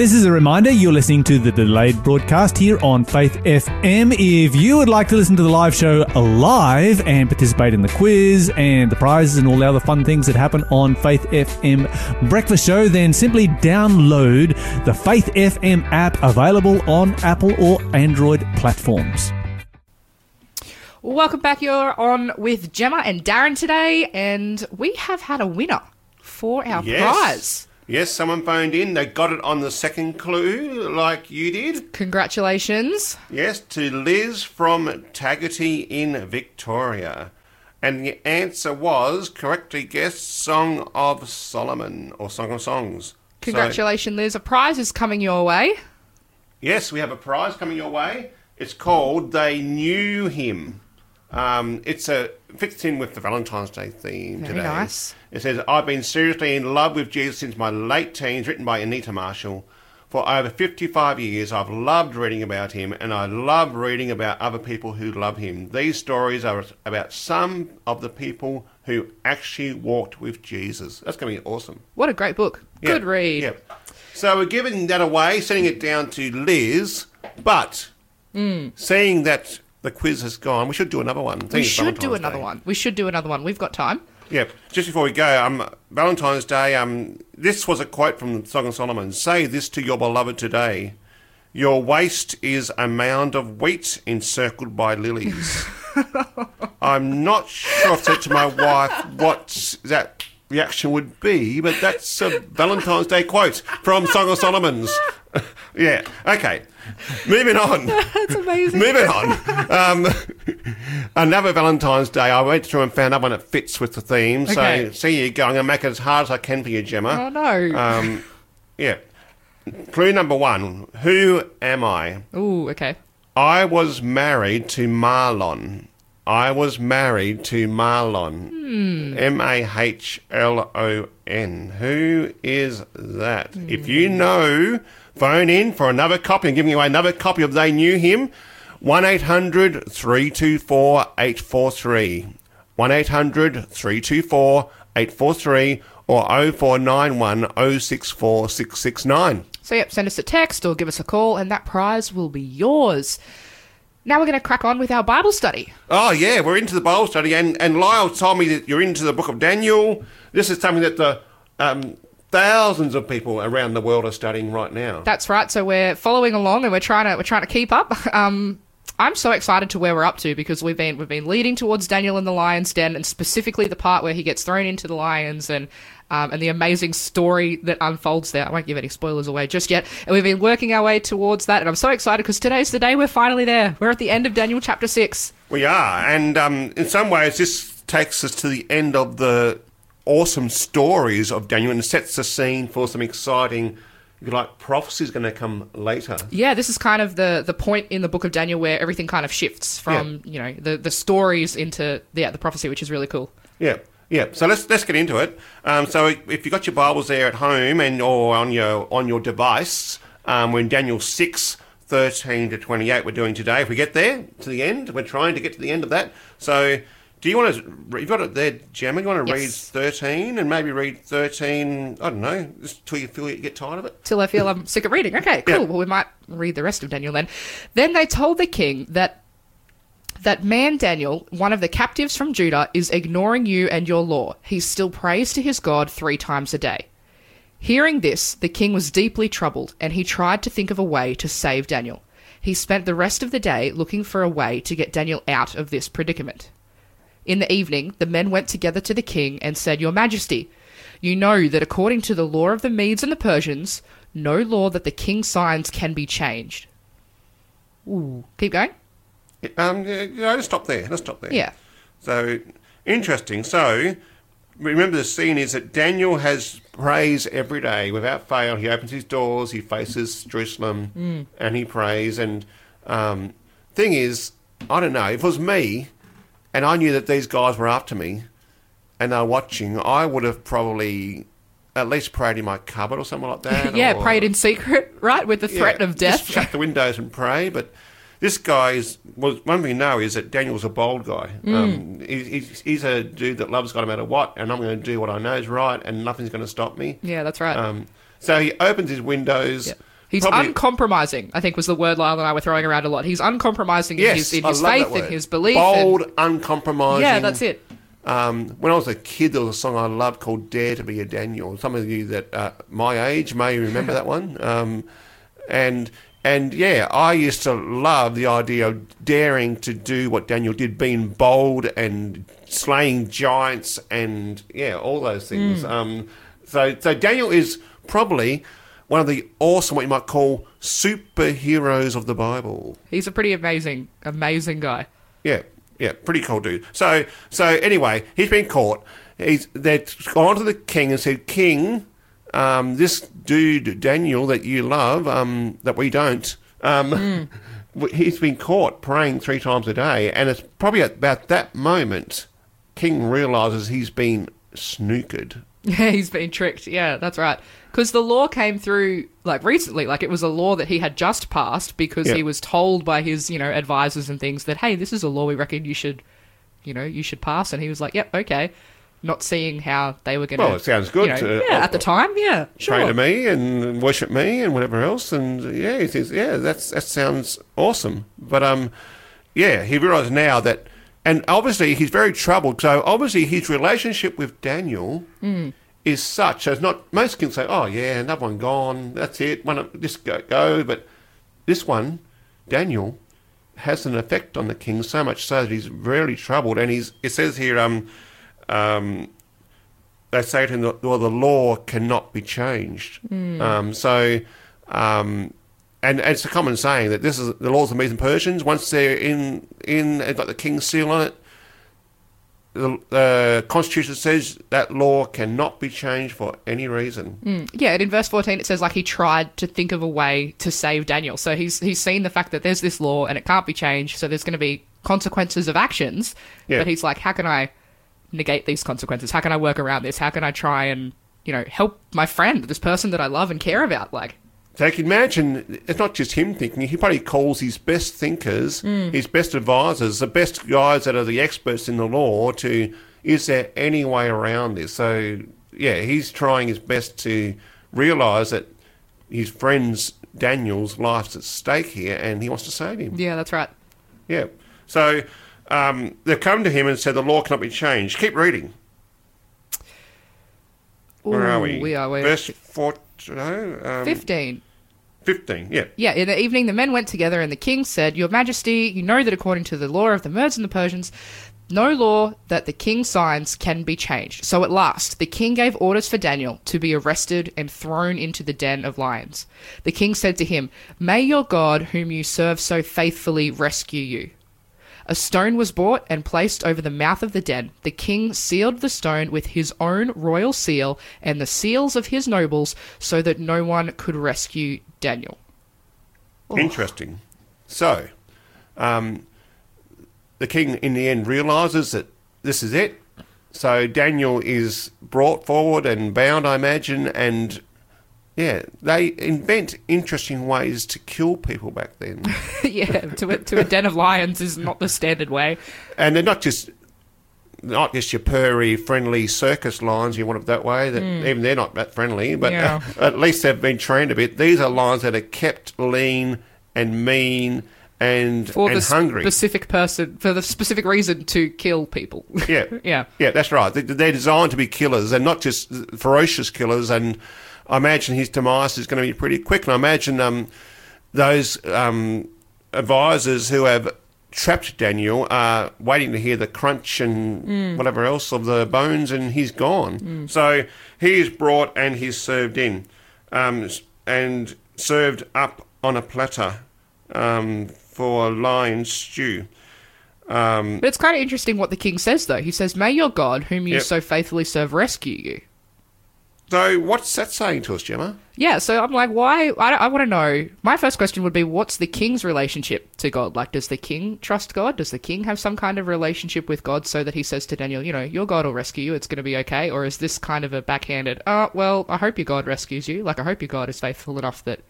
This is a reminder you're listening to the delayed broadcast here on Faith FM. If you would like to listen to the live show live and participate in the quiz and the prizes and all the other fun things that happen on Faith FM Breakfast Show, then simply download the Faith FM app available on Apple or Android platforms. Welcome back. You're on with Gemma and Darren today, and we have had a winner for our Yes. prize. Yes, someone phoned in. They got it on the second clue, like you did. Congratulations. Yes, to Liz from Taggart in Victoria. And the answer was correctly guessed Song of Solomon or Song of Songs. So, Congratulations, Liz. A prize is coming your way. yes, we have a prize coming your way. It's called They Knew Him. Um, it's a fits in with the Valentine's Day theme Very today. nice. It says, I've been seriously in love with Jesus since my late teens, written by Anita Marshall. For over 55 years, I've loved reading about him, and I love reading about other people who love him. These stories are about some of the people who actually walked with Jesus. That's going to be awesome. What a great book. Yeah, Good read. Yeah. So we're giving that away, sending it down to Liz, but Hmm. seeing that the quiz has gone, we should do another one. We should do another one. We should do another one. We've got time. Yeah, just before we go, um, Valentine's Day, um, this was a quote from Song of Solomon. Say this to your beloved today. Your waist is a mound of wheat encircled by lilies. I'm not sure if I said to my wife what that reaction would be, but that's a Valentine's Day quote from Song of Solomon's. yeah, okay. Moving on. That's amazing. Moving on. Um, another Valentine's Day, I went through and found another one that fits with the theme. So, see you go. I'm going to make it as hard as I can for you, Gemma. Oh, no. Um, yeah. Clue number one Who am I? Ooh, okay. I was married to Mahlon. I was married to Mahlon. Hmm. M A H L O N. Who is that? Hmm. If you know, phone in for another copy. I'm giving you another copy of They Knew Him. 1 800 324 843. 1 800 324 843 or 0491 064 669. So, yep, send us a text or give us a call, and that prize will be yours. Now we're going to crack on with our Bible study. Oh yeah, we're into the Bible study, and and Lyle told me that you're into the Book of Daniel. This is something that the um, thousands of people around the world are studying right now. That's right. So we're following along, and we're trying to we're trying to keep up. Um, I'm so excited to where we're up to because we've been we've been leading towards Daniel in the lion's den, and specifically the part where he gets thrown into the lions, and um, and the amazing story that unfolds there. I won't give any spoilers away just yet. And we've been working our way towards that, and I'm so excited because today's the day we're finally there. We're at the end of Daniel chapter six. we are, and um, in some ways, this takes us to the end of the awesome stories of Daniel and sets the scene for some exciting, like, prophecies going to come later. Yeah, this is kind of the the point in the book of Daniel where everything kind of shifts from you know the the stories into yeah the prophecy, which is really cool. Yeah, yeah. So let's let's get into it. Um, so if you've got your Bibles there at home and or on your on your device, um, we're in Daniel six. 13 to 28 we're doing today. If we get there to the end, we're trying to get to the end of that. So, do you want to, you've got it there, Gemma, you want to Yes. read 13 and maybe read 13, I don't know, just till you feel you get tired of it? till I feel I'm sick of reading. Okay, cool. Yeah. Well, we might read the rest of Daniel then. Then they told the king that that man Daniel, one of the captives from Judah, is ignoring you and your law. He still prays to his God three times a day. Hearing this, the king was deeply troubled, and he tried to think of a way to save Daniel. He spent the rest of the day looking for a way to get Daniel out of this predicament. In the evening, the men went together to the king and said, Your Majesty, you know that according to the law of the Medes and the Persians, no law that the king signs can be changed. Ooh. Keep going? Um, yeah, yeah, let's stop there. Let's stop there. Yeah. So interesting. So remember, the scene is that Daniel has prays every day without fail. He opens his doors, he faces Jerusalem, and he prays. And um, thing is, I don't know. If it was me, and I knew that these guys were after me, and they were watching, I would have probably at least prayed in my cupboard or something like that. yeah, or- prayed in secret, right? With the threat yeah, of death. Just shut the windows and pray. But this guy is. Well, one thing we know is that Daniel's a bold guy. Mm. Um, he, he's, he's a dude that loves God no matter what, and I'm going to do what I know is right, and nothing's going to stop me. yeah, that's right. Um, so he opens his windows. Yeah. He's Probably- uncompromising. I think was the word Lyle and I were throwing around a lot. He's uncompromising in his, in his faith and his belief. and- Bold, uncompromising. yeah, that's it. Um, when I was a kid, there was a song I loved called "Dare to Be a Daniel." Some of you that uh, my age may remember that one. Um, and and yeah, I used to love the idea of daring to do what Daniel did, being bold and slaying giants, and yeah, all those things. Um, so so Daniel is probably one of the awesome, what you might call superheroes of the Bible. He's a pretty amazing, amazing guy. Yeah, yeah, pretty cool dude. So, so anyway, he's been caught. He's they've gone to the king and said, "King, um, this dude Daniel that you love, um, that we don't, um, w he's been caught praying three times a day, and it's probably at about that moment, King realizes he's been snookered. Yeah, he's been tricked. Yeah, that's right. Because the law came through like recently, like it was a law that he had just passed because Yeah. he was told by his, you know, advisors and things that hey, this is a law we reckon you should, you know, you should pass. And he was like, yep, okay. Not seeing how they were going to. Well, it sounds good to- yeah, at the time, yeah, sure. Pray to me and worship me and whatever else, and yeah, he says, yeah, that's that sounds awesome. But um, yeah, he realizes now that, and obviously he's very troubled. So obviously his relationship with Daniel is such as not most can say, oh yeah, another one gone, that's it, one just go, go. But this one, Daniel, has an effect on the king so much so that he's really troubled, and he's. It says here, um, um, they say to him, that, well, the law cannot be changed. Um, so, um, and, and it's a common saying that this is the laws of the Medes and Persians. Once they're in, in, they've got the king's seal on it. The, the constitution says that law cannot be changed for any reason. Yeah, and in verse 14 it says like he tried to think of a way to save Daniel. So he's he's seen the fact that there's this law and it can't be changed, so there's going to be consequences of actions. Yeah. But he's like, how can I negate these consequences? How can I work around this? How can I try and, you know, help my friend, this person that I love and care about like So you can imagine it's not just him thinking, he probably calls his best thinkers, mm. his best advisors, the best guys that are the experts in the law to is there any way around this? So yeah, he's trying his best to realise that his friend's Daniel's life's at stake here and he wants to save him. Yeah, that's right. Yeah. So um, they've come to him and said the law cannot be changed. Keep reading. Where are we? We are we're Verse four, no, um, 15. 15, yeah. Yeah, in the evening the men went together, and the king said, Your Majesty, you know that according to the law of the Medes and the Persians, no law that the king signs can be changed. So at last, the king gave orders for Daniel to be arrested and thrown into the den of lions. The king said to him, May your God, whom you serve so faithfully, rescue you. A stone was brought and placed over the mouth of the den. The king sealed the stone with his own royal seal and the seals of his nobles so that no one could rescue Daniel. Interesting. So, um, the king in the end realizes that this is it. So Daniel is brought forward and bound, I imagine, and yeah, they invent interesting ways to kill people back then. yeah, to a, to a den of lions is not the standard way. and they're not just not just your purry, friendly circus lions. You want it that way. That hmm. even they're not that friendly, but. Yeah. at least they've been trained a bit. These are lions that are kept lean and mean and For and the hungry. specific person, for the specific reason to kill people. yeah, yeah. yeah, that's right. They- They're designed to be killers, They're not just ferocious killers. And I imagine his demise is going to be pretty quick. And I imagine um, those um, advisors who have trapped Daniel are waiting to hear the crunch and whatever else of the bones, and he's gone. So he is brought and he's served in, um, and served up on a platter um, for lion stew. But it's kind of interesting what the king says, though. He says, May your God, whom you Yep. so faithfully serve, rescue you. So what's that saying to us, Gemma? Yeah, so I'm like, why? I, I want to know. My first question would be, what's the king's relationship to God? Like, does the king trust God? Does the king have some kind of relationship with God so that he says to Daniel, you know, your God will rescue you, it's going to be okay? Or is this kind of a backhanded, oh, well, I hope your God rescues you. Like, I hope your God is faithful enough that,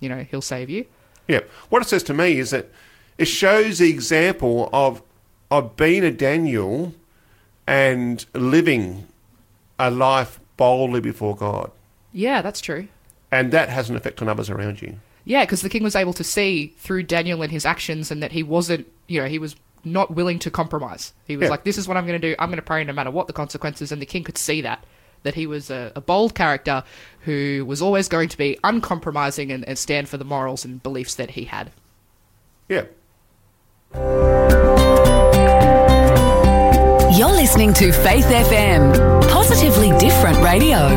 you know, he'll save you. Yeah. What it says to me is that it shows the example of of being a Daniel and living a life boldly before God. Yeah, that's true. and that has an effect on others around you. Yeah, because the king was able to see through Daniel and his actions, and that he wasn't, you know, he was not willing to compromise. He was Yeah. like, "This is what I'm going to do. I'm going to pray no matter what the consequences." And the king could see that that he was a, a bold character who was always going to be uncompromising and, and stand for the morals and beliefs that he had. Yeah. You're listening to Faith FM, positively different radio.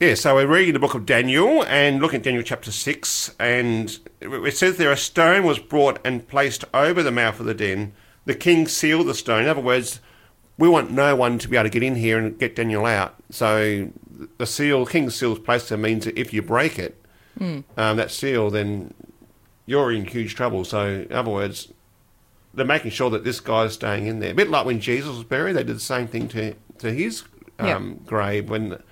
Yeah, so we're reading the book of Daniel and looking at Daniel chapter 6, and it says there a stone was brought and placed over the mouth of the den. The king sealed the stone. In other words, we want no one to be able to get in here and get Daniel out. So the seal, king's seal is placed there means that if you break it, um, that seal, then you're in huge trouble. So, in other words, they're making sure that this guy's staying in there. A bit like when Jesus was buried, they did the same thing to to his um, grave when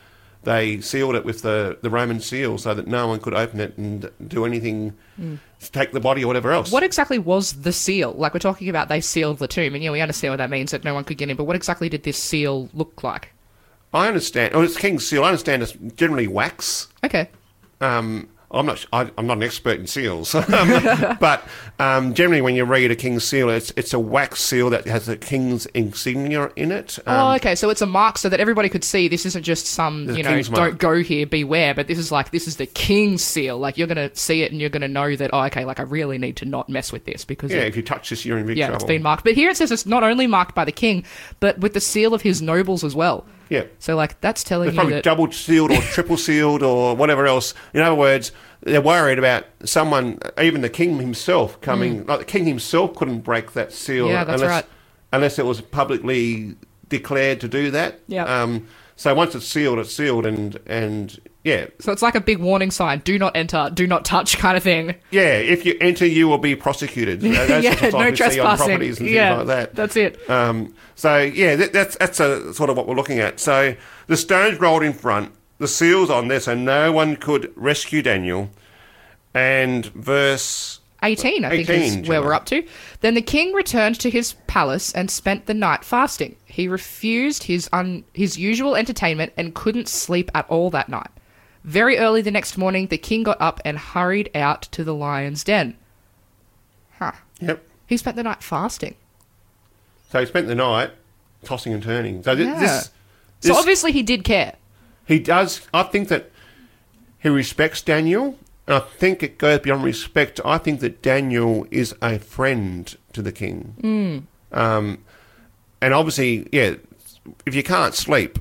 they sealed it with the, the Roman seal so that no one could open it and do anything to take the body or whatever else. What exactly was the seal? Like we're talking about, they sealed the tomb, and yeah, we understand what that means that no one could get in. But what exactly did this seal look like? I understand. Oh, it's king's seal. I understand it's generally wax. Okay, Um, I'm not. I, I'm not an expert in seals, um, but um, generally, when you read a king's seal, it's it's a wax seal that has the king's insignia in it. Um, oh, okay. So it's a mark so that everybody could see this isn't just some, you know, don't mark. go here, beware. But this is like this is the king's seal. Like you're gonna see it and you're gonna know that. Oh, okay. Like I really need to not mess with this because yeah, it- if you touch this, you're in big yeah, trouble. it's been marked. But here it says it's not only marked by the king, but with the seal of his nobles as well. Yeah. So like that's telling It's you probably that. double sealed or triple sealed or whatever else. In other words, they're worried about someone, even the king himself, coming. Like the king himself couldn't break that seal. Mm. Yeah, that's unless, right. Unless it was publicly declared to do that. Yeah. Um, so once it's sealed, it's sealed, and and yeah, so it's like a big warning sign: do not enter, do not touch, kind of thing. yeah. If you enter, you will be prosecuted. Yeah, no trespassing. properties and yeah, like that. that's it. Um, so yeah, that, that's that's a, sort of what we're looking at. So the stones rolled in front, the seals on there, so no one could rescue Daniel. And verse 18, I think, is where we're up to. Then the king returned to his palace and spent the night fasting. He refused his un- his usual entertainment and couldn't sleep at all that night. Very early the next morning, the king got up and hurried out to the lion's den. Huh. yep. He spent the night fasting. So he spent the night tossing and turning. So thi- Yeah. this, So obviously he did care. he does. I think that he respects Daniel. And I think it goes beyond respect. I think that Daniel is a friend to the king. Um, and obviously, yeah, if you can't sleep,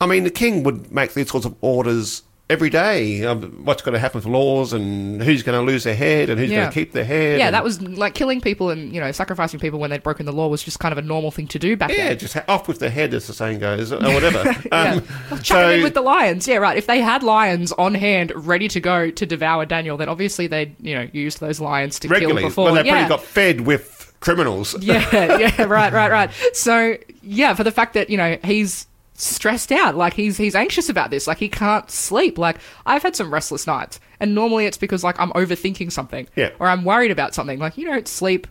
I mean, the king would make these sorts of orders every day of what's going to happen with laws and who's going to lose their head and who's Yeah. going to keep their head. Yeah, and- that was like killing people and, you know, sacrificing people when they'd broken the law was just kind of a normal thing to do back Yeah, then. Yeah, just ha- off with the head, as the saying goes, or whatever. Yeah. Um, Chuck him in with the lions. Yeah, right. If they had lions on hand ready to go to devour Daniel, then obviously they'd, you know, used those lions to regularly, kill before. well, they yeah. probably got fed with criminals. yeah, yeah, right, right, right. So, yeah, for the fact that, you know, he's stressed out, like he's he's anxious about this, like he can't sleep. Like I've had some restless nights, and normally it's because like I'm overthinking something. Yeah. Or I'm worried about something. Like you don't sleep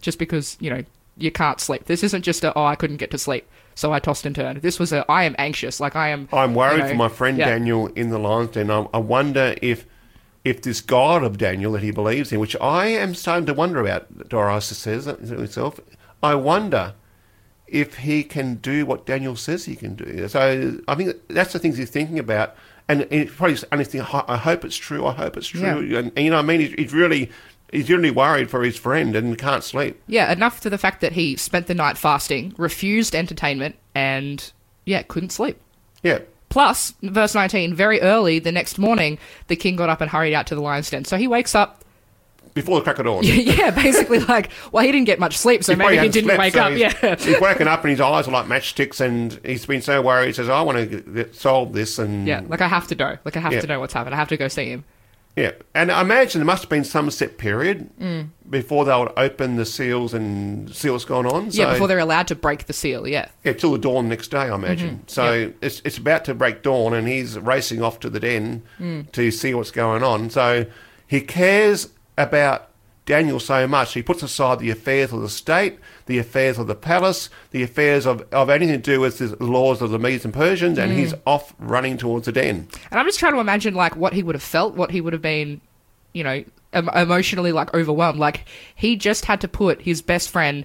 just because, you know, you can't sleep. This isn't just a oh, I couldn't get to sleep. So I tossed and turned. This was a I am anxious. Like I am I'm worried you know, for my friend yeah. Daniel in the lion's den. I, I wonder if if this God of Daniel that he believes in, which I am starting to wonder about, Darius says it himself, I wonder if he can do what Daniel says he can do. So I think that's the things he's thinking about. And it's probably just only thinking, I hope it's true, I hope it's true. Yeah. And, and you know I mean? He's, he's really he's really worried for his friend and can't sleep. Yeah, enough to the fact that he spent the night fasting, refused entertainment, and yeah, couldn't sleep. Yeah. Plus, verse 19, very early the next morning, the king got up and hurried out to the lion's den. So he wakes up, Before the crack of dawn. yeah, basically like, well, he didn't get much sleep, so He maybe he didn't slept, wake so up. he's- Yeah. he's woken up and his eyes are like matchsticks, and he's been so worried. He says, "I want to get, solve this." And Yeah, like I have to know. Like I have Yeah. to know what's happened. I have to go see him. yeah. And I imagine there must have been some set period Mm. before they would open the seals and see what's going on. So, yeah, before they're allowed to break the seal. Yeah. yeah, till the dawn next day, I imagine. Mm-hmm. So it's it's about to break dawn, and he's racing off to the den Mm. to see what's going on. So he cares about Daniel so much. He puts aside the affairs of the state, the affairs of the palace, the affairs of, of anything to do with the laws of the Medes and Persians, and mm. he's off running towards the den. And I'm just trying to imagine like what he would have felt, what he would have been, you know, em- emotionally like overwhelmed. Like he just had to put his best friend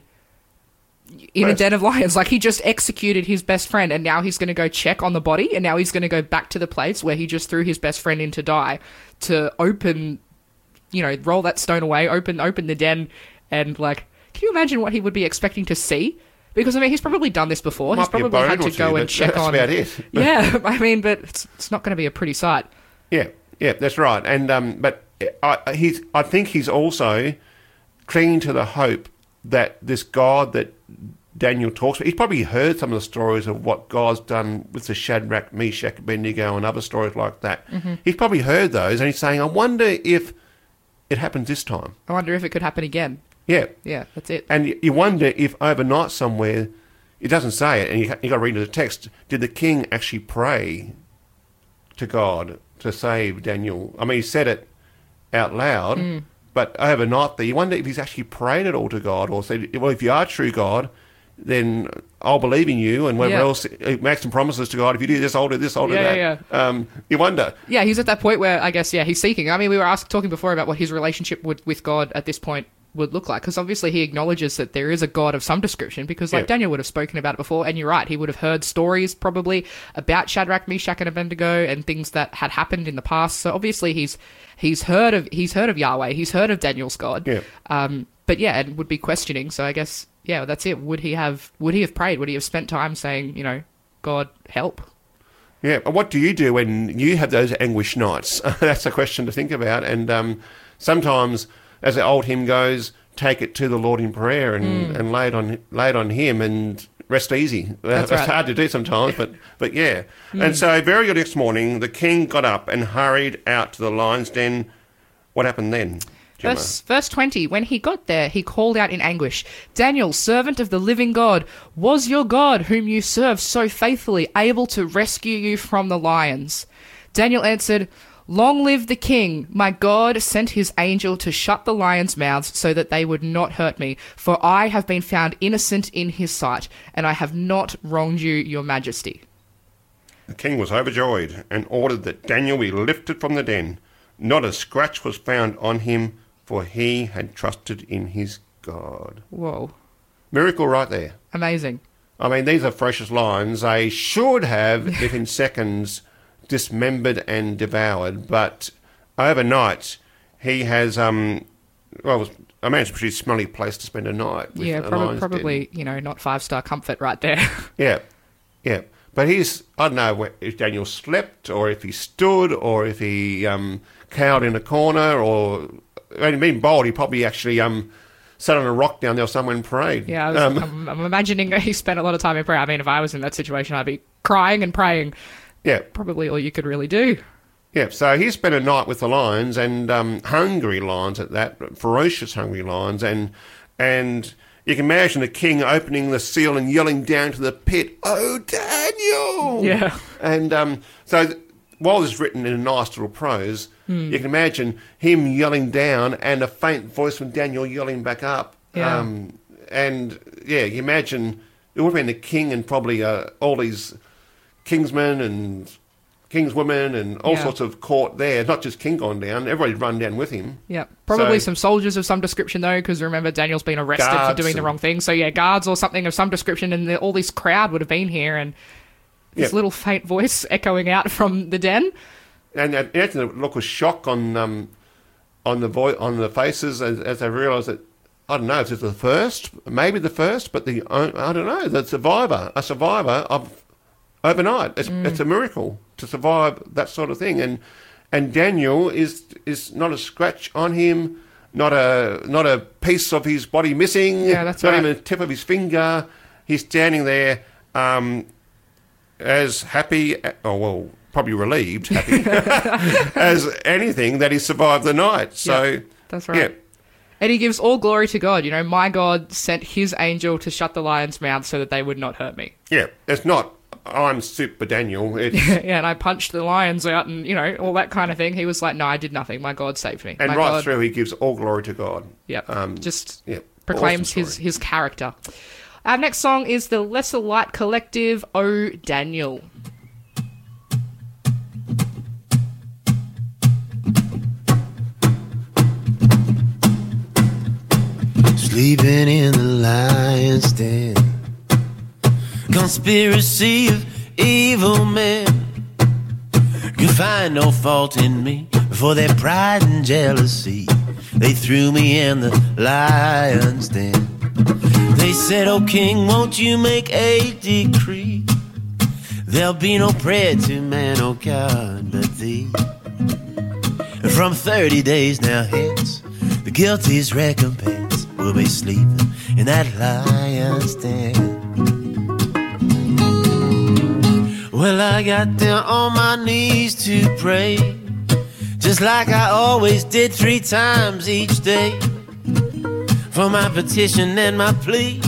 in a den of lions. Like he just executed his best friend, and now he's going to go check on the body, and now he's going to go back to the place where he just threw his best friend in to die to open, you know, roll that stone away, open open the den, and like, can you imagine what he would be expecting to see? Because I mean, he's probably done this before. Might he's probably had to go and check that's on. about it. yeah, I mean, but it's, it's not going to be a pretty sight. Yeah, yeah, that's right. And um, but I, he's I think he's also clinging to the hope that this God that Daniel talks about. He's probably heard some of the stories of what God's done with the Shadrach, Meshach, Abednego, and other stories like that. He's probably heard those, and he's saying, "I wonder if it happens this time." I wonder if it could happen again. Yeah, Yeah, that's it. and you- wonder if overnight somewhere, it doesn't say it, and you, you got to read the text. Did the king actually pray to God to save Daniel? I mean, he said it out loud, Hmm. but overnight there, you wonder if he's actually prayed it all to God, or said, "Well, if you are true God." Then I'll believe in you, and whatever Yeah. else, he makes some promises to God. If you do this, I'll do this, I'll do Yeah, that. yeah, Um, you wonder. Yeah, he's at that point where I guess yeah he's seeking. I mean, we were asked, talking before about what his relationship would, with God at this point would look like because obviously he acknowledges that there is a God of some description because like Yeah. Daniel would have spoken about it before, and you're right, he would have heard stories probably about Shadrach, Meshach, and Abednego and things that had happened in the past. So obviously he's he's heard of he's heard of Yahweh, he's heard of Daniel's God. Yeah. Um, but yeah, and would be questioning. So I guess yeah, that's it. Would he have would he have prayed? Would he have spent time saying you know God help? Yeah, but what do you do when you have those anguish nights? That's a question to think about. And um, sometimes, as the old hymn goes, take it to the Lord in prayer and, and lay it on lay it on Him and rest easy. That's It's right. hard to do sometimes, but but yeah. And so, very good next morning, the king got up and hurried out to the lion's den. What happened then? Verse, verse 20 When he got there, he called out in anguish Daniel, servant of the living God, was your God, whom you serve so faithfully, able to rescue you from the lions? Daniel answered, Long live the king! My God sent his angel to shut the lions' mouths so that they would not hurt me, for I have been found innocent in his sight, and I have not wronged you, your majesty. The king was overjoyed and ordered that Daniel be lifted from the den. Not a scratch was found on him, for he had trusted in his God. Whoa. Miracle right there. Amazing. I mean, these are ferocious lions. They should have, within seconds, dismembered and devoured, but overnight he has, um, well, I imagine it's a pretty smelly place to spend a night. Yeah, a prob- lion's den. probably, you know, not five star comfort right there. Yeah, yeah. But he's, I don't know if Daniel slept or if he stood or if he um, cowered in a corner or, I mean, being bold, he probably actually um, sat on a rock down there somewhere and prayed. Yeah, I was, Um, I'm, I'm imagining he spent a lot of time in prayer. I mean, if I was in that situation, I'd be crying and praying. yeah, Probably all you could really do. yeah. So he spent a night with the lions and um, hungry lions at that, ferocious hungry lions. And, and you can imagine the king opening the seal and yelling down to the pit, Oh, Daniel! Yeah. And um, so while it's written in a nice little prose, Hmm. you can imagine him yelling down and a faint voice from Daniel yelling back up. Yeah. Um, and yeah, you imagine it would have been the king and probably uh, all these kingsmen and kingswomen and all Yeah. sorts of court there. Not just king gone down, everybody's run down with him. Yeah, probably So- some soldiers of some description though, because remember Daniel's been arrested for doing the wrong thing. So yeah, guards or something of some description, and the, all this crowd would have been here, and this Yeah. little faint voice echoing out from the den. And uh, imagine the look of shock on um, on the vo- on the faces as, as they realise that I don't know if it's the first, maybe the first, but the I don't know the survivor, a survivor of overnight. It's, it's a miracle to survive that sort of thing. And and Daniel is is not a scratch on him, not a not a piece of his body missing. Yeah, that's not right. even a tip of his finger. He's standing there. Um, as happy, oh well, probably relieved, happy as anything that he survived the night. So Yeah, that's right. Yeah, And he gives all glory to God. You know, my God sent his angel to shut the lions' mouths so that they would not hurt me. yeah. It's not. I'm Super Daniel. It's, yeah, and I punched the lions out and, you know, all that kind of thing. He was like, no, I did nothing. My God saved me. and My right God, through, he gives all glory to God. Yeah. Um, just yeah, proclaims awesome his, his character. Our next song is the Lesser Light Collective, Oh Daniel. Sleeping in the lion's den. Conspiracy of evil men. Could find no fault in me for their pride and jealousy. They threw me in the lion's den. They said, Oh king, won't you make a decree? There'll be no prayer to man, oh God, but thee. And from 30 days now hence, the guilty's recompense will be sleeping in that lion's den. Well, I got down on my knees to pray, just like I always did three times each day. For my petition and my plea,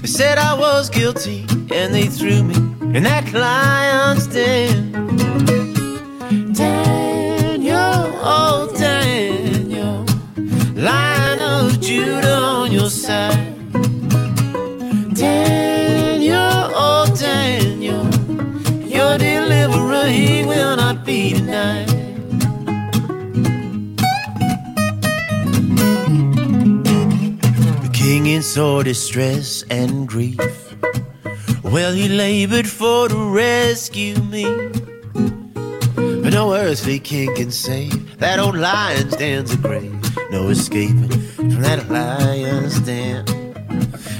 they said I was guilty, and they threw me in that lion's den. Sore distress and grief. Well, he labored for to rescue me. But no earthly king can save that old lion's den's a grave. No escaping from that lion's den.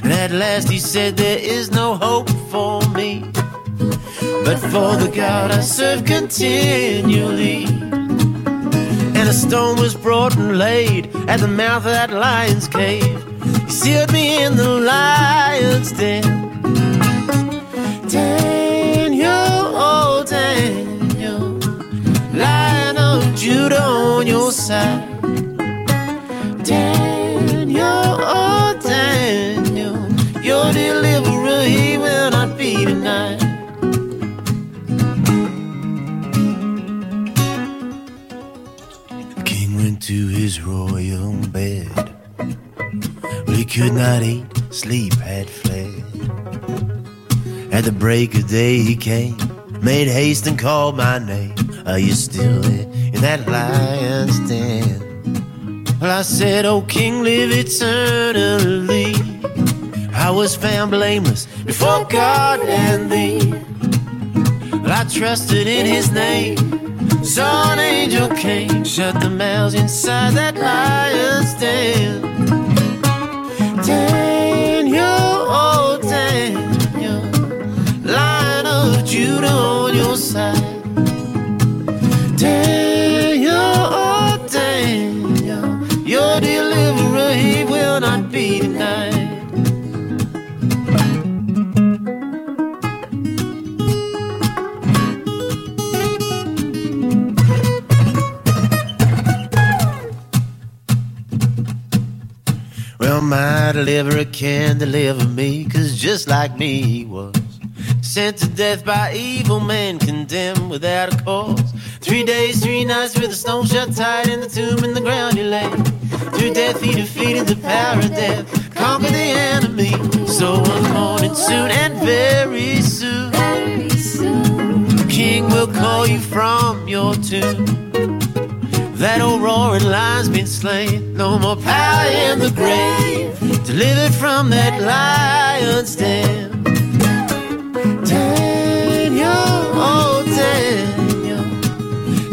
And at last he said, There is no hope for me. But for the God I serve continually. And a stone was brought and laid at the mouth of that lion's cave. Sealed me in the lion's den. Daniel, oh Daniel, Lion of Judah on your side. Could not eat, sleep had fled. At the break of day he came, made haste and called my name. Are you still there in that lion's den? Well, I said, Oh, King, live eternally. I was found blameless before God and thee. Well, I trusted in his name. So an angel came, shut the mouths inside that lion's den. Side. My deliverer can deliver me, cause just like me he was. Sent to death by evil men, condemned without a cause. Three days, three nights with a stone shut tight in the tomb in the ground he lay. Through death he defeated the power of death, conquered the enemy. So one morning soon and very soon, the king will call you from your tomb. That old roaring lion's been slain. No more power in the grave. Delivered from that lion's den. Daniel, oh Daniel,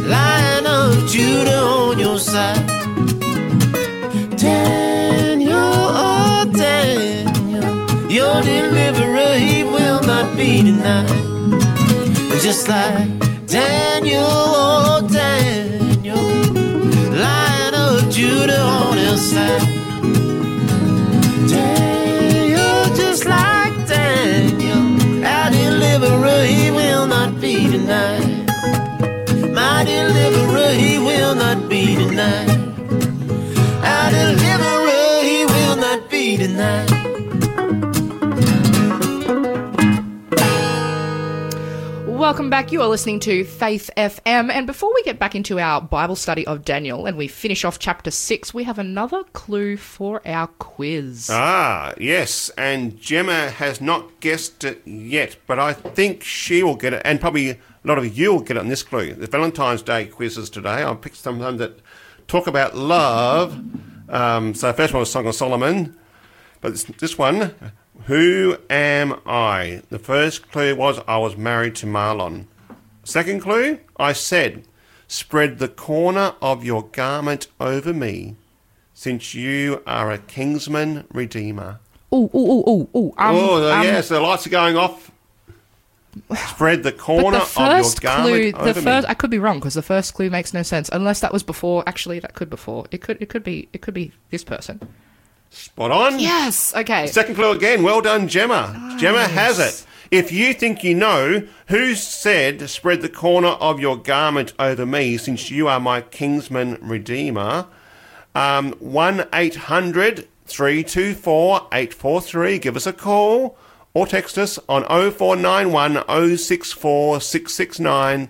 Lion of Judah on your side. Daniel, oh Daniel, your deliverer, he will not be denied. Just like Daniel, oh welcome back. You are listening to Faith FM. And before we get back into our Bible study of Daniel and we finish off chapter 6, we have another clue for our quiz. Ah, yes, and Gemma has not guessed it yet, but I think she will get it, and probably a lot of you will get it on this clue. The Valentine's Day quizzes today. I picked some that talk about love. Um, so first one was Song of Solomon, but this one, who am I? The first clue was I was married to Mahlon. Second clue, I said, spread the corner of your garment over me, since you are a kinsman redeemer. Ooh, ooh, ooh, ooh, ooh. Um, oh, um, yes, the lights are going off. Spread the corner the of your first garment clue, the over first, me. I could be wrong because the first clue makes no sense unless that was before. Actually, that could before. It could, it could be, it could be this person. Spot on. Yes. Okay. Second clue again. Well done, Gemma. Gemma has it. If you think you know who said, spread the corner of your garment over me, since you are my kinsman redeemer, um, 1 800 324 843. Give us a call or text us on 0491 064 669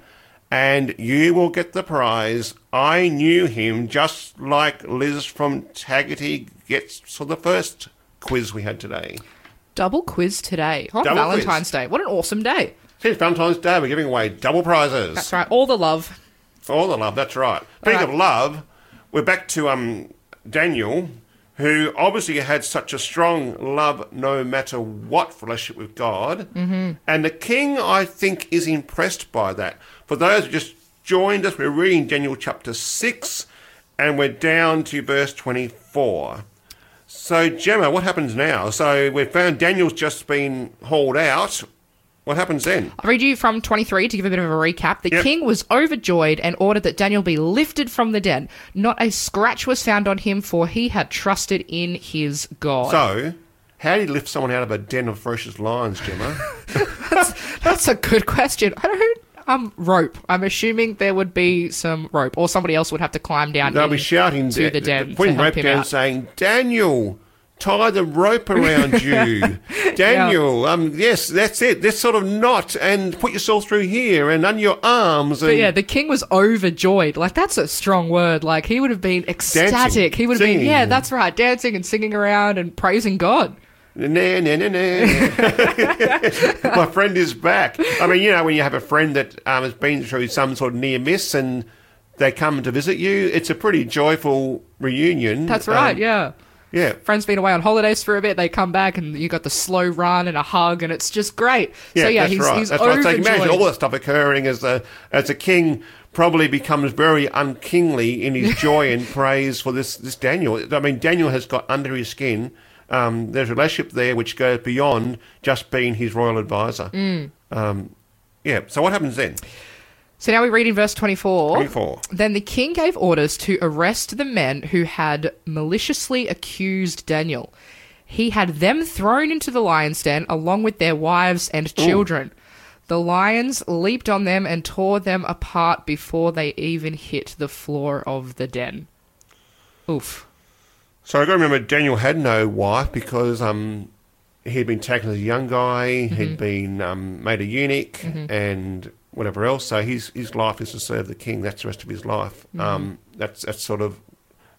and you will get the prize. I knew him just like Liz from Taggart gets for the first quiz we had today. Double quiz today on Double quiz. Valentine's Day. What an awesome day. Since Valentine's Day, we're giving away double prizes. That's right. All the love. All the love, that's right. Speaking right. of love, we're back to um, Daniel, who obviously had such a strong love no matter what relationship with God. Mm-hmm. And the king, I think, is impressed by that. For those who just joined us, we're reading Daniel chapter 6, and we're down to verse 24. So, Gemma, what happens now? So, we've found Daniel's just been hauled out. What happens then? I'll read you from 23 to give a bit of a recap. The Yep. king was overjoyed and ordered that Daniel be lifted from the den. Not a scratch was found on him, for he had trusted in his God. So, how do you lift someone out of a den of ferocious lions, Gemma? That's a good question. I don't. Um, rope. I'm assuming there would be some rope, or somebody else would have to climb down. They'll be in shouting, to the den putting rope down, out. saying, "Daniel, tie the rope around you, Daniel. Um, yes, that's it. This sort of knot, and put yourself through here, and under your arms." And But yeah, the king was overjoyed. Like that's a strong word. Like he would have been ecstatic. he would have been, yeah, that's right, dancing and singing around and praising God. Nah, nah, nah, nah. My friend is back. I mean, you know, when you have a friend that um, has been through some sort of near miss and they come to visit you, it's a pretty joyful reunion. That's right. Um, yeah. Yeah. Friends been away on holidays for a bit. They come back and you got the slow run and a hug, and it's just great. so yeah, that's he's right. he's that's right. So imagine all that stuff occurring as the as a king probably becomes very unkingly in his joy and praise for this this Daniel. I mean, Daniel has got under his skin. Um, there's a relationship there which goes beyond just being his royal advisor. Mm. Um, yeah. So what happens then? So now we read in verse 24. 24. Then the king gave orders to arrest the men who had maliciously accused Daniel. He had them thrown into the lion's den along with their wives and children. The lions leaped on them and tore them apart before they even hit the floor of the den. Oof. So I got to remember Daniel had no wife because um, he'd been taken as a young guy, Mm-hmm. he'd been um, made a eunuch, and whatever else. So his his life is to serve the king. That's the rest of his life. Mm-hmm. Um, that's that's sort of.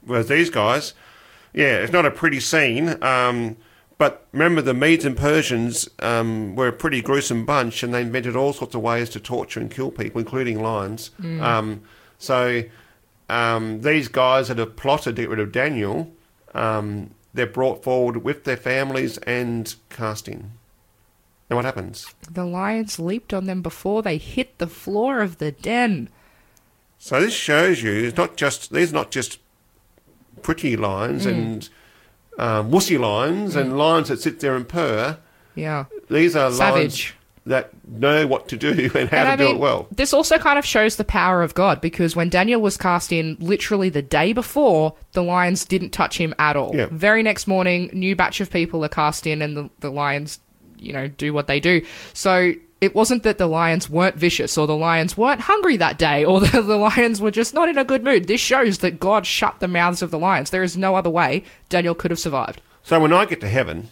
Whereas these guys, yeah, it's not a pretty scene. Um, but remember, the Medes and Persians um, were a pretty gruesome bunch, and they invented all sorts of ways to torture and kill people, including lions. Mm. Um, so um, these guys that have plotted to get rid of Daniel, um, they're brought forward with their families and cast in. And what happens? The lions leaped on them before they hit the floor of the den. So this shows you it's not just these are not just pretty lions Mm. and um, wussy lions and lions that sit there and purr. Yeah. These are lions Savage. That know what to do and how And to I do mean, it well. This also kind of shows the power of God because when Daniel was cast in literally the day before, the lions didn't touch him at all. Yeah. Very next morning, new batch of people are cast in and the, the lions, you know, do what they do. So it wasn't that the lions weren't vicious or the lions weren't hungry that day or the, the lions were just not in a good mood. This shows that God shut the mouths of the lions. There is no other way Daniel could have survived. So when I get to heaven,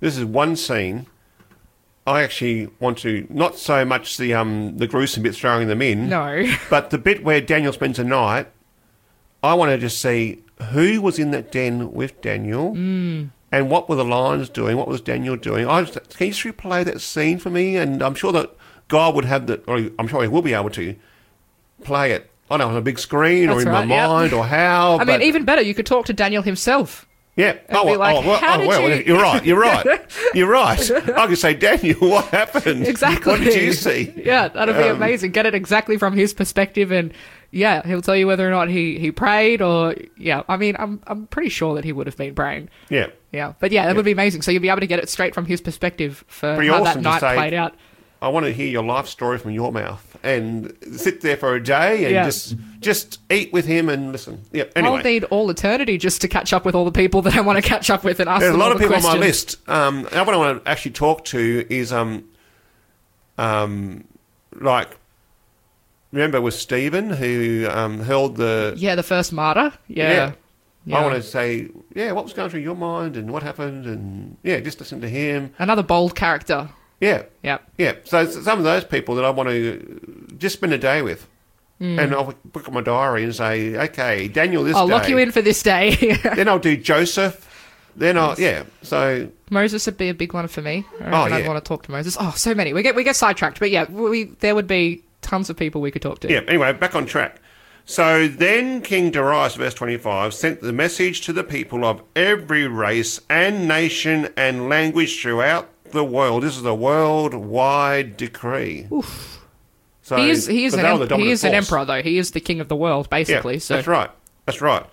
this is one scene I actually want to not so much the um the gruesome bit throwing them in, No. but the bit where Daniel spends the night. I want to just see who was in that den with Daniel, Mm. and what were the lions doing? What was Daniel doing? I just, can you just replay that scene for me? And I'm sure that God would have the, or I'm sure he will be able to play it. I don't know on a big screen or in right, my yeah. mind or how. I mean, even better, you could talk to Daniel himself. Yeah. Oh, well, like, oh, well, oh, well, you-" you're right. You're right. You're right. I could say, Daniel, what happened? Exactly. What did you see? Yeah, that'd be Um, amazing. Get it exactly from his perspective, and yeah, he'll tell you whether or not he, he prayed or yeah. I mean, I'm I'm pretty sure that he would have been praying. Yeah. Yeah, but yeah, that would be amazing. So you'll be able to get it straight from his perspective for Pretty how awesome that night say- played out. I want to hear your life story from your mouth and sit there for a day and Yeah. just just eat with him and listen. Yeah. Anyway, I'll need all eternity just to catch up with all the people that I want to catch up with and ask there's a lot of people on my list. Um, other I want to actually talk to is um, um, like remember with Stephen who um, held the. Yeah, the first martyr. Yeah. Yeah. Yeah. I want to say, yeah, what was going through your mind and what happened, and yeah, just listen to him. Another bold character. Yeah, Yeah. Yeah, so some of those people that I want to just spend a day with, Hmm. and I'll book up my diary and say, okay, Daniel this I'll day. lock you in for this day. Then I'll do Joseph. Then I'll yeah. So Moses would be a big one for me. I Oh, reckon I'd want to talk to Moses. Oh, so many. We get we get sidetracked, but yeah, we there would be tons of people we could talk to. yeah. Anyway, back on track. So then King Darius, verse twenty-five, sent the message to the people of every race and nation and language throughout the world. This is a worldwide decree. So He is he is an they were the em- he is an emperor though. He is the king of the world basically. Yeah, so that's right. That's right.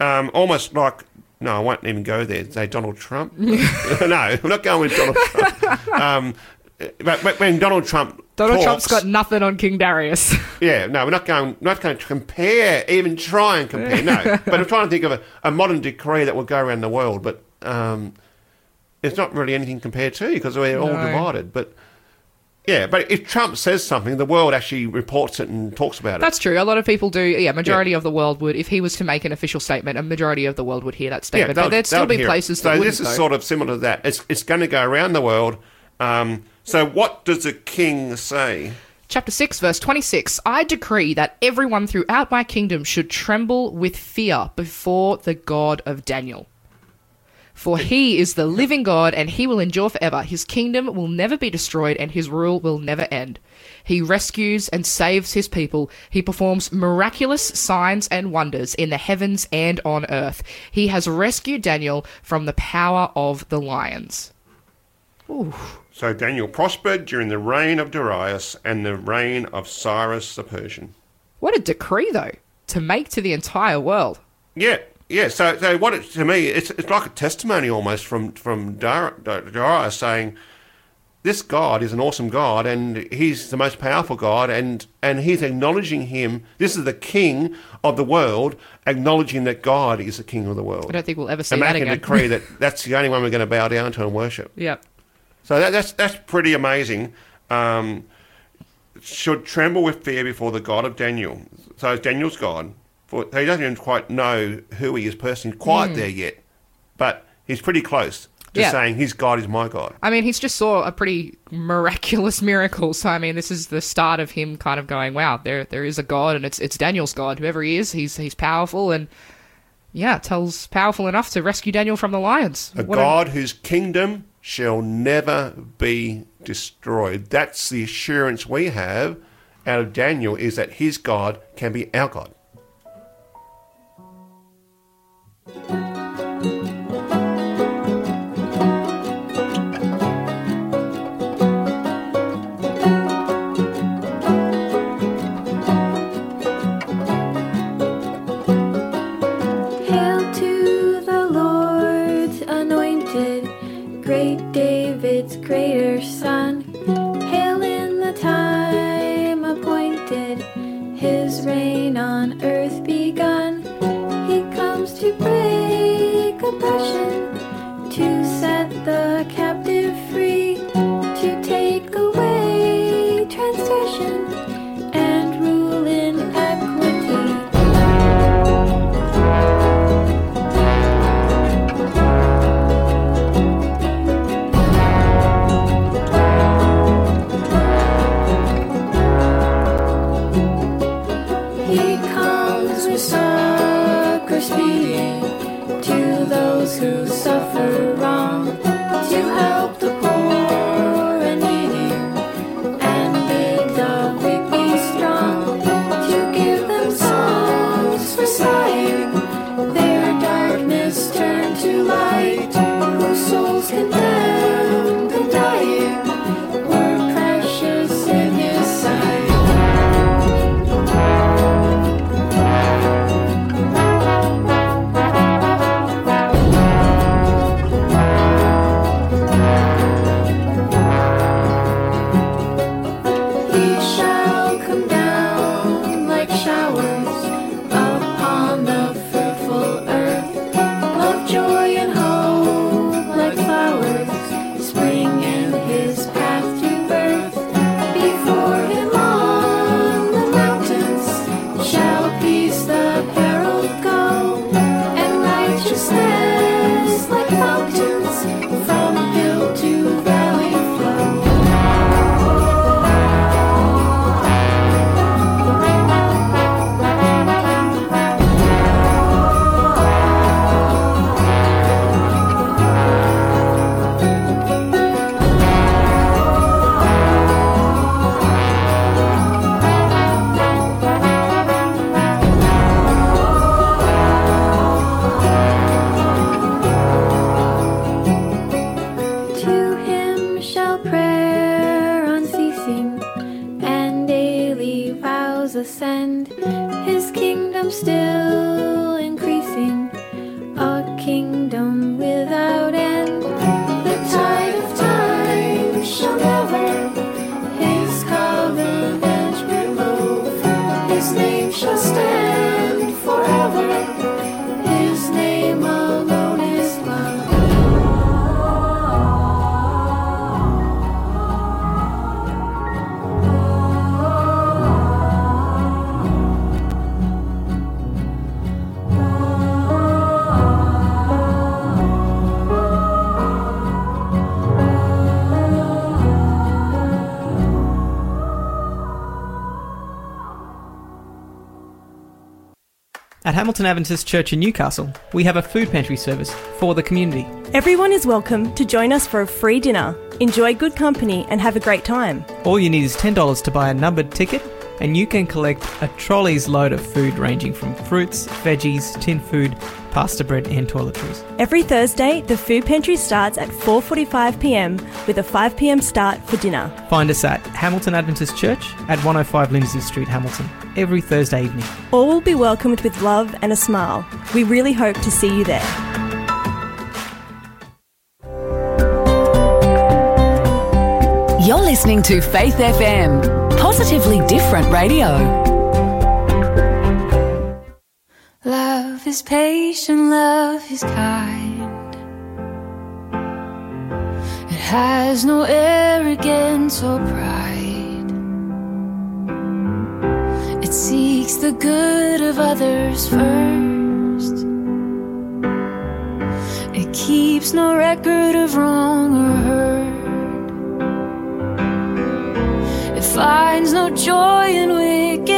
Um, almost like no, I won't even go there. Say Donald Trump. no, we're not going with Donald Trump. Um, but, but when Donald Trump Donald talks, Trump's got nothing on King Darius. yeah, no, we're not going. Not going to compare, even try and compare. No, but I'm trying to think of a, a modern decree that will go around the world, but um, it's not really anything compared to because we're all No. divided. But yeah, but if Trump says something, the world actually reports it and talks about it. That's true. A lot of people do. Yeah, majority of the world would. If he was to make an official statement, a majority of the world would hear that statement. they'll- but there'd still be it. places So that this wouldn't. is though. sort of similar to that. It's it's going to go around the world. Um, so what does the king say? Chapter 6, verse 26 I decree that everyone throughout my kingdom should tremble with fear before the God of Daniel. For he is the living God, and he will endure forever. His kingdom will never be destroyed, and his rule will never end. He rescues and saves his people. He performs miraculous signs and wonders in the heavens and on earth. He has rescued Daniel from the power of the lions. So Daniel prospered during the reign of Darius and the reign of Cyrus the Persian. What a decree, though, to make to the entire world. Yeah, yeah. So, so what it, to me, it's it's like a testimony almost from from Dar- Dar- saying, "This God is an awesome God, and He's the most powerful God, and and He's acknowledging Him. This is the King of the world, acknowledging that God is the King of the world, I don't think we'll ever see and that making a again. decree that that's the only one we're going to bow down to and worship. yeah. So that, that's that's pretty amazing. Um, should tremble with fear before the God of Daniel. So it's Daniel's God. For he doesn't even quite know who he is personally quite hmm. there yet, but he's pretty close to Yeah. saying his God is my God. I mean, he's just saw a pretty miraculous miracle. So I mean, this is the start of him kind of going, "Wow, there there is a God, and it's it's Daniel's God. Whoever he is, he's he's powerful, and yeah, tells powerful enough to rescue Daniel from the lions. A What God whose kingdom shall never be destroyed. That's the assurance we have out of Daniel is that his God can be our God. Hail the Hamilton Adventist Church in Newcastle, we have a food pantry service for the community. Everyone is welcome to join us for a free dinner. Enjoy good company and have a great time. All you need is $10 to buy a numbered ticket, and you can collect a trolley's load of food ranging from fruits, veggies, tin food, pasta bread, and toiletries. Every Thursday, the food pantry starts at 4:45 p.m. with a 5 p.m. start for dinner. Find us at Hamilton Adventist Church at 105 Lindsay Street, Hamilton, every Thursday evening. All will be welcomed with love and a smile. We really hope to see you there. You're listening to Faith FM, positively different radio. Is patient, love is kind. It has no arrogance or pride. It seeks the good of others first. It keeps no record of wrong or hurt. It finds no joy in wickedness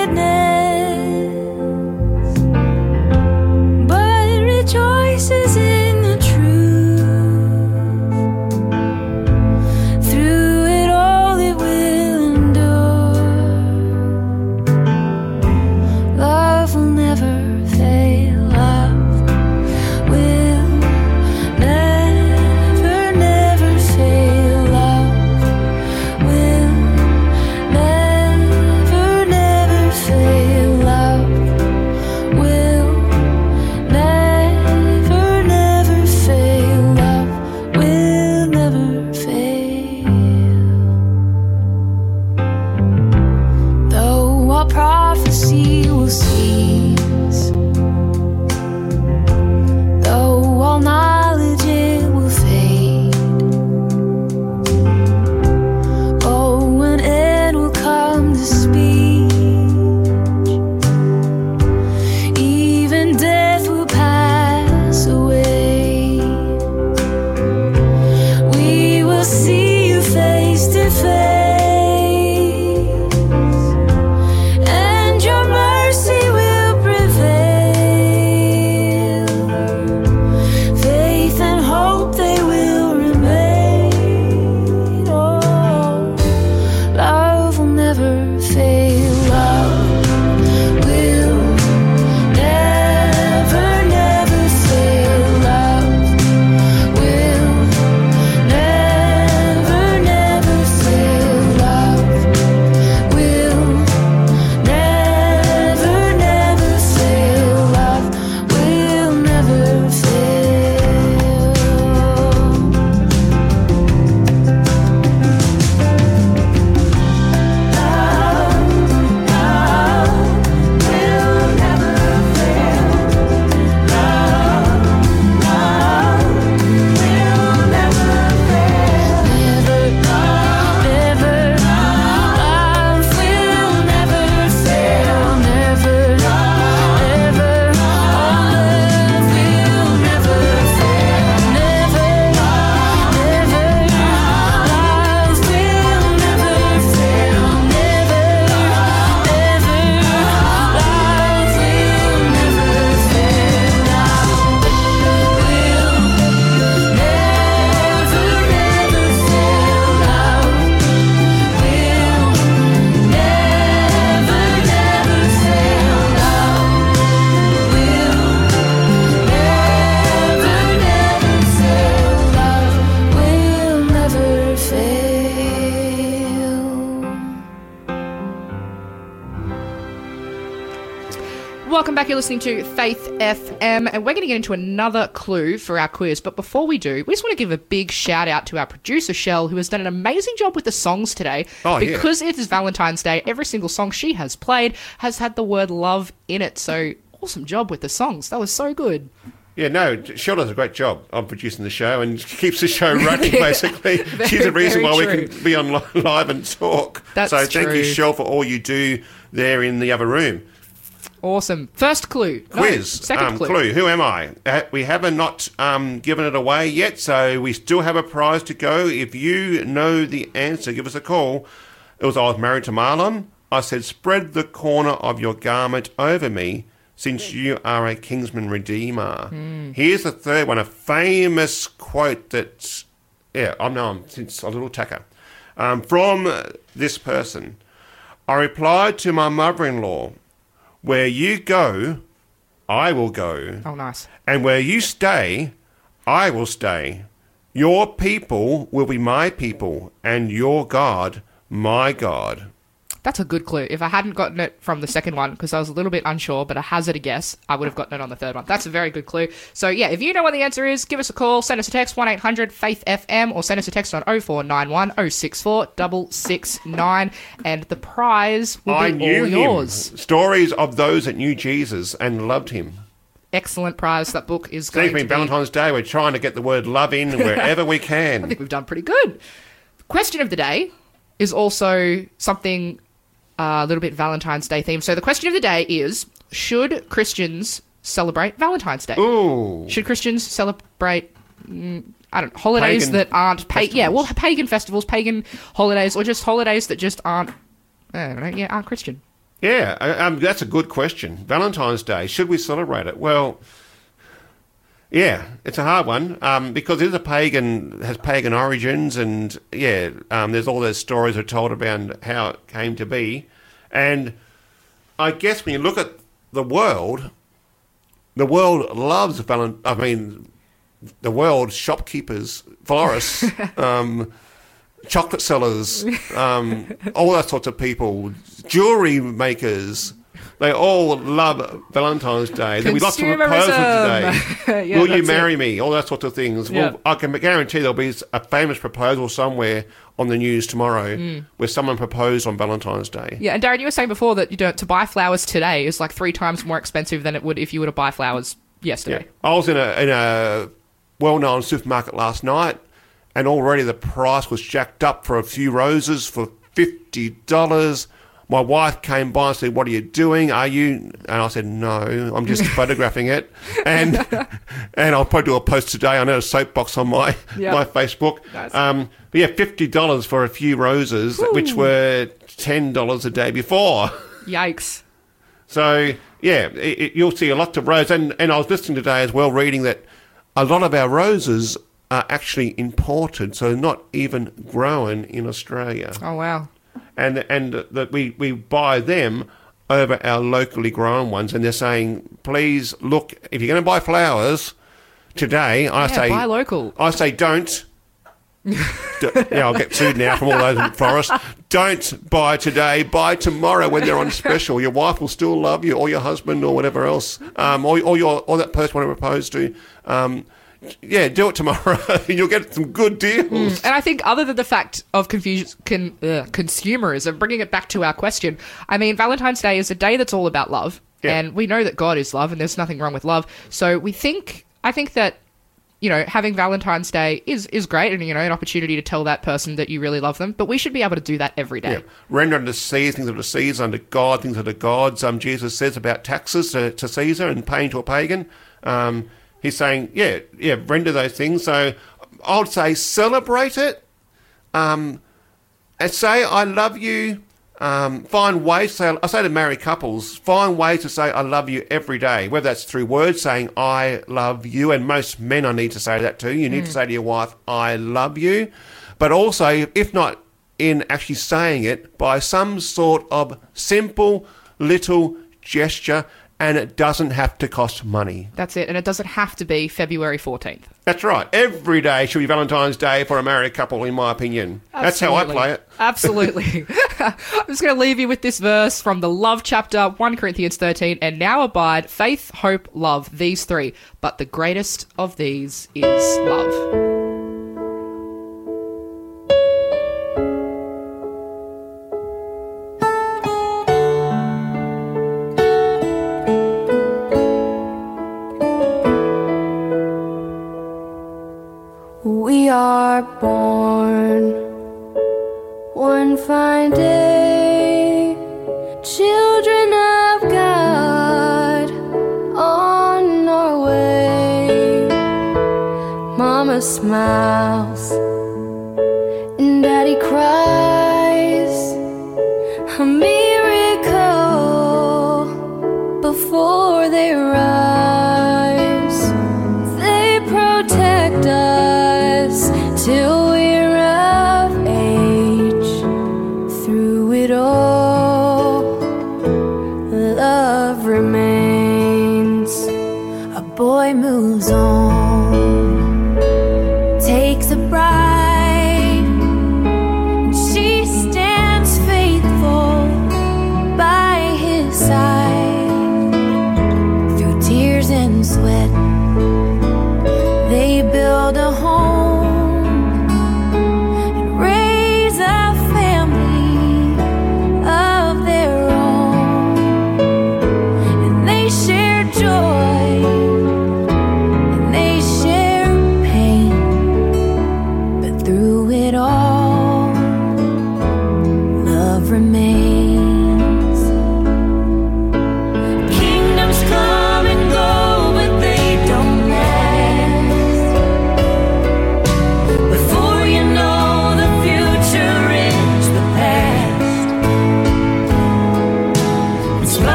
back. You're listening to Faith FM, and we're going to get into another clue for our quiz. But before we do, we just want to give a big shout out to our producer, Shell, who has done an amazing job with the songs today. Oh, yeah. because it is Valentine's Day, every single song she has played has had the word love in it. So awesome job with the songs. That was so good. Yeah, no, Shell does a great job on producing the show and keeps the show running, basically. She's the reason very why we can be on live and talk. That's so thank you, Shell, for all you do there in the other room. Awesome. First clue. No, Quiz. second um, clue. Who am I? Uh, we haven't not um, given it away yet, so we still have a prize to go. If you know the answer, give us a call. It was I was married to Mahlon. I said, spread the corner of your garment over me, since you are a kinsman redeemer. Here's the third one, a famous quote that, yeah, I'm since a little tacker. Um, from this person, I replied to my mother-in-law, where you go, I will go. Oh, nice. And where you stay, I will stay. Your people will be my people, and your God, my God. That's a good clue. If I hadn't gotten it from the second one, because I was a little bit unsure, but I hazard a guess, I would have gotten it on the third one. That's a very good clue. So, yeah, if you know what the answer is, give us a call, send us a text, 1 800 Faith FM, or send us a text on 0491 064 669, and the prize will I be knew all him. yours. Stories of those that knew Jesus and loved him. Excellent prize. That book is going Thank to be. Valentine's Day. We're trying to get the word love in wherever we can. I think we've done pretty good. Question of the day is also something uh, a little bit Valentine's Day themed. So the question of the day is: Should Christians celebrate Valentine's Day? Ooh. Should Christians celebrate? mm, I don't know, holidays Pagan that aren't pa- yeah, well, pagan festivals, pagan holidays, or just holidays that just aren't. I don't know, yeah, aren't Christian. Yeah, um, that's a good question. Valentine's Day, should we celebrate it? Well, yeah, it's a hard one um, because it is a pagan, has pagan origins, and yeah, um, there's all those stories are told about how it came to be, and I guess when you look at the world, the world loves Valentine. I mean, the world shopkeepers, florists, um, chocolate sellers, um, all that sorts of people, jewelry makers. They all love Valentine's Day. There'll be lots of proposals today. Yeah, Will you marry it. me? All that sorts of things. Yeah. Well, I can guarantee there'll be a famous proposal somewhere on the news tomorrow Mm. where someone proposed on Valentine's Day. Yeah, and Darren, you were saying before that you know to buy flowers today is like three times more expensive than it would if you were to buy flowers yesterday. I was in a in a well-known supermarket last night, and already the price was jacked up for a few roses for fifty dollars. My wife came by and said, "What are you doing? Are you?" And I said, "No, I'm just photographing it." And and I'll probably do a post today. I know a soapbox on my Yeah. my Facebook. Nice. Um, but yeah, fifty dollars for a few roses, which were ten dollars a day before. Yikes. So yeah, it, it, you'll see a lot of roses, and and I was listening today as well, reading that a lot of our roses are actually imported, so not even grown in Australia, Oh wow. And and that we we buy them over our locally grown ones, and they're saying, please look if you're going to buy flowers today, I Yeah, say buy local. I say don't. D- yeah, I'll get sued now from all those in florists. Don't buy today. Buy tomorrow when they're on special. Your wife will still love you, or your husband, or whatever else, um, or, or your or that person you want to propose to. Um, yeah, do it tomorrow, and you'll get some good deals. And I think, other than the fact of confusion, con, uh, consumerism, bringing it back to our question, I mean, Valentine's Day is a day that's all about love, Yeah. and we know that God is love, and there's nothing wrong with love. So we think, I think that you know, having Valentine's Day is is great, and you know, an opportunity to tell that person that you really love them. But we should be able to do that every day. Yeah. Render unto Caesar things that are Caesar, unto God things that are God's. Um, Jesus says about taxes to, to Caesar and paying to a pagan. Um, he's saying, yeah, yeah, render those things. So I would say celebrate it. Um, and say I love you. Um, find ways. To say, I say to married couples, find ways to say I love you every day. Whether that's through words saying I love you, and most men I need to say that to. You need to say to your wife I love you, but also if not in actually saying it by some sort of simple little gesture and it doesn't have to cost money. That's it. And it doesn't have to be February 14th. That's right. Every day should be Valentine's Day for a married couple, in my opinion. That's how I play it. Absolutely. I'm just going to leave you with this verse from the love chapter, 1 Corinthians 13. And now abide faith, hope, love, these three. But the greatest of these is love.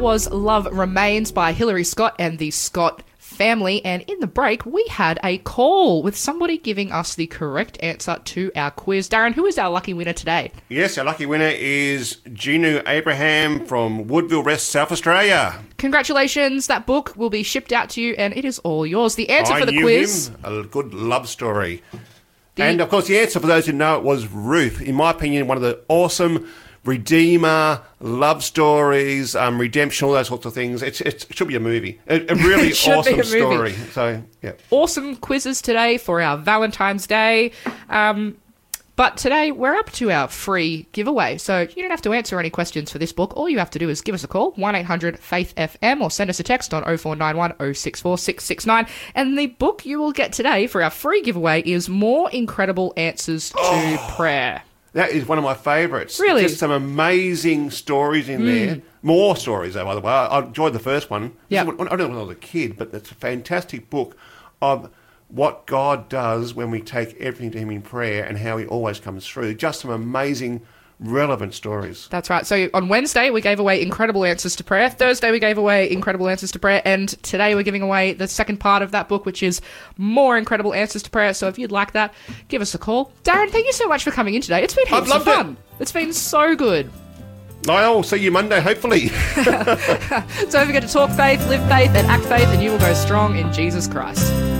That was Love Remains by Hillary Scott and the Scott family. And in the break, we had a call with somebody giving us the correct answer to our quiz. Darren, who is our lucky winner today? Yes, our lucky winner is Ginu Abraham from Woodville West, South Australia. Congratulations. That book will be shipped out to you and it is all yours. The answer I for the knew quiz. him. A good love story. The- And of course, the answer for those who know it was Ruth. In my opinion, one of the awesome Redeemer love stories, um, redemption, all those sorts of things. It's, it's, it should be a movie. A, a really awesome a story. So, yeah. awesome quizzes today for our Valentine's Day. Um, But today we're up to our free giveaway. So you don't have to answer any questions for this book. All you have to do is give us a call, 1 800 Faith FM, or send us a text on 0491 064 669. And the book you will get today for our free giveaway is More Incredible Answers to Prayer. That is one of my favourites. Really? Just some amazing stories in there. Hmm. More stories, though, by the way. I, enjoyed the first one. Yeah. I don't know when I was a kid, but it's a fantastic book of what God does when we take everything to Him in prayer and how He always comes through. Just some amazing, relevant stories. That's right. So on Wednesday, we gave away incredible answers to prayer. Thursday, we gave away incredible answers to prayer. And today, we're giving away the second part of that book, which is more incredible answers to prayer. So if you'd like that, give us a call. Darren, thank you so much for coming in today. It's been I've heaps of loved it. fun. It's been so good. I'll see you Monday, hopefully. Don't forget to talk faith, live faith, and act faith, and you will go strong in Jesus Christ.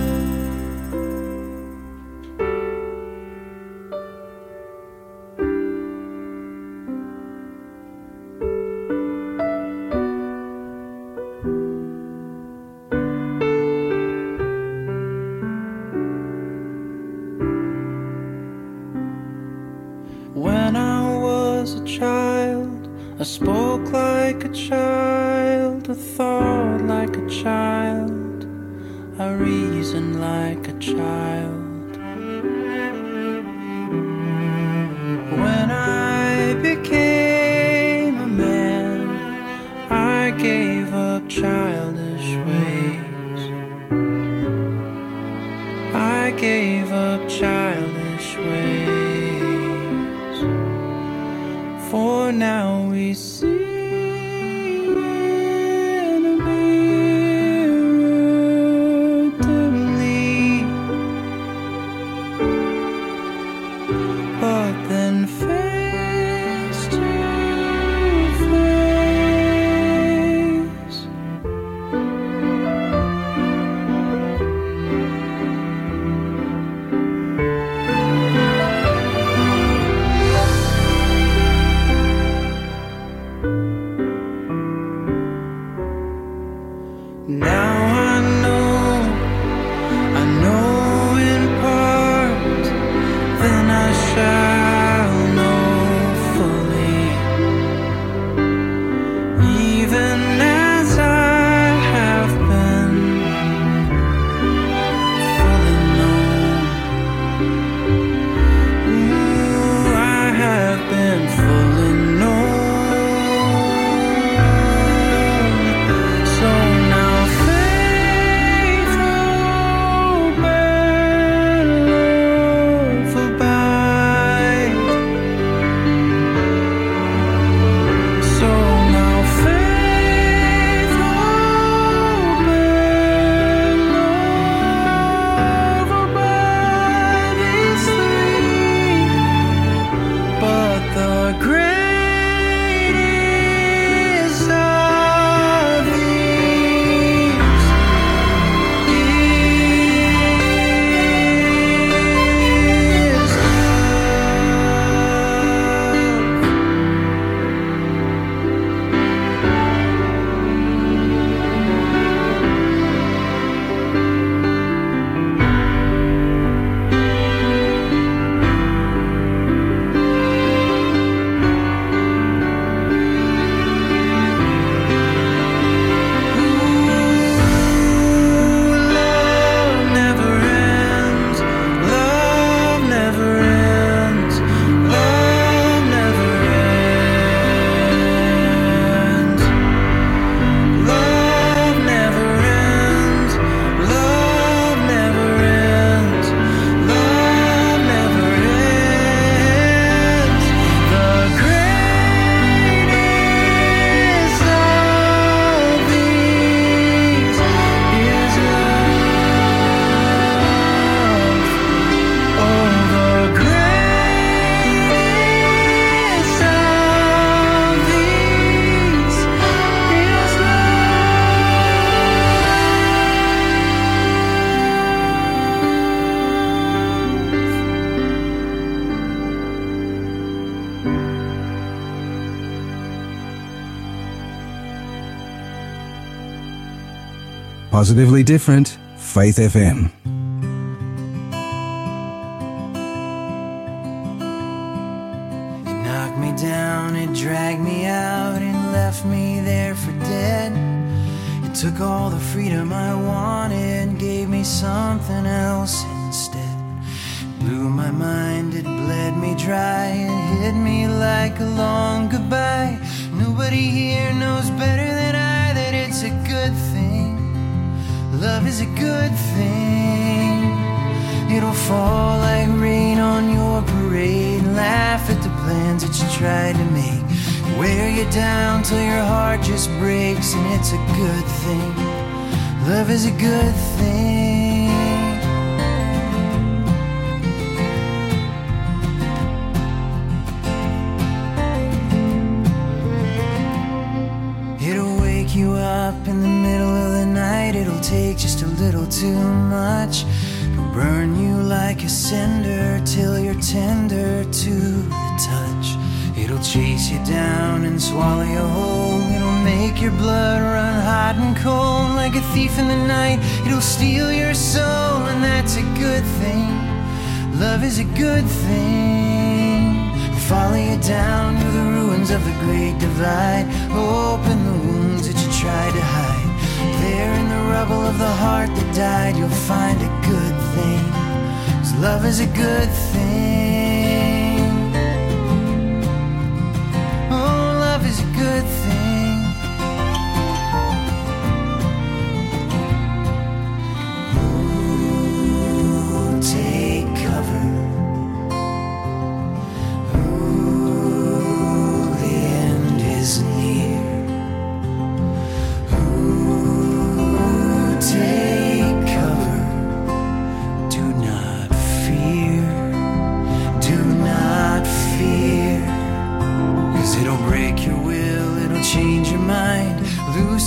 Positively different, Faith FM. Thing. Love is a good thing. It'll chase you down and swallow you whole. It'll make your blood run hot and cold like a thief in the night. It'll steal your soul, and that's a good thing. Love is a good thing. Follow you down to the ruins of the great divide. Open the wounds that you tried to hide. There in the rubble of the heart that died, you'll find a good thing. 'Cause love is a good thing. Is a good thing.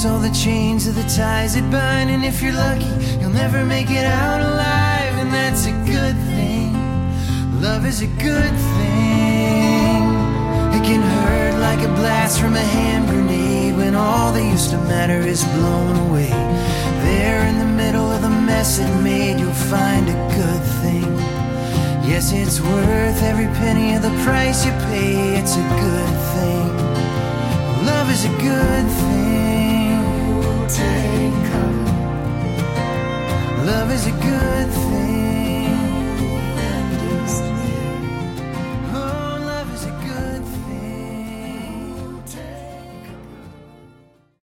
All the chains of the ties that bind. And if you're lucky, you'll never make it out alive. And that's a good thing. Love is a good thing. It can hurt like a blast from a hand grenade when all that used to matter is blown away. There in the middle of the mess it made, you'll find a good thing. Yes, it's worth every penny of the price you pay. It's a good thing. Love is a good thing. Love is a good thing.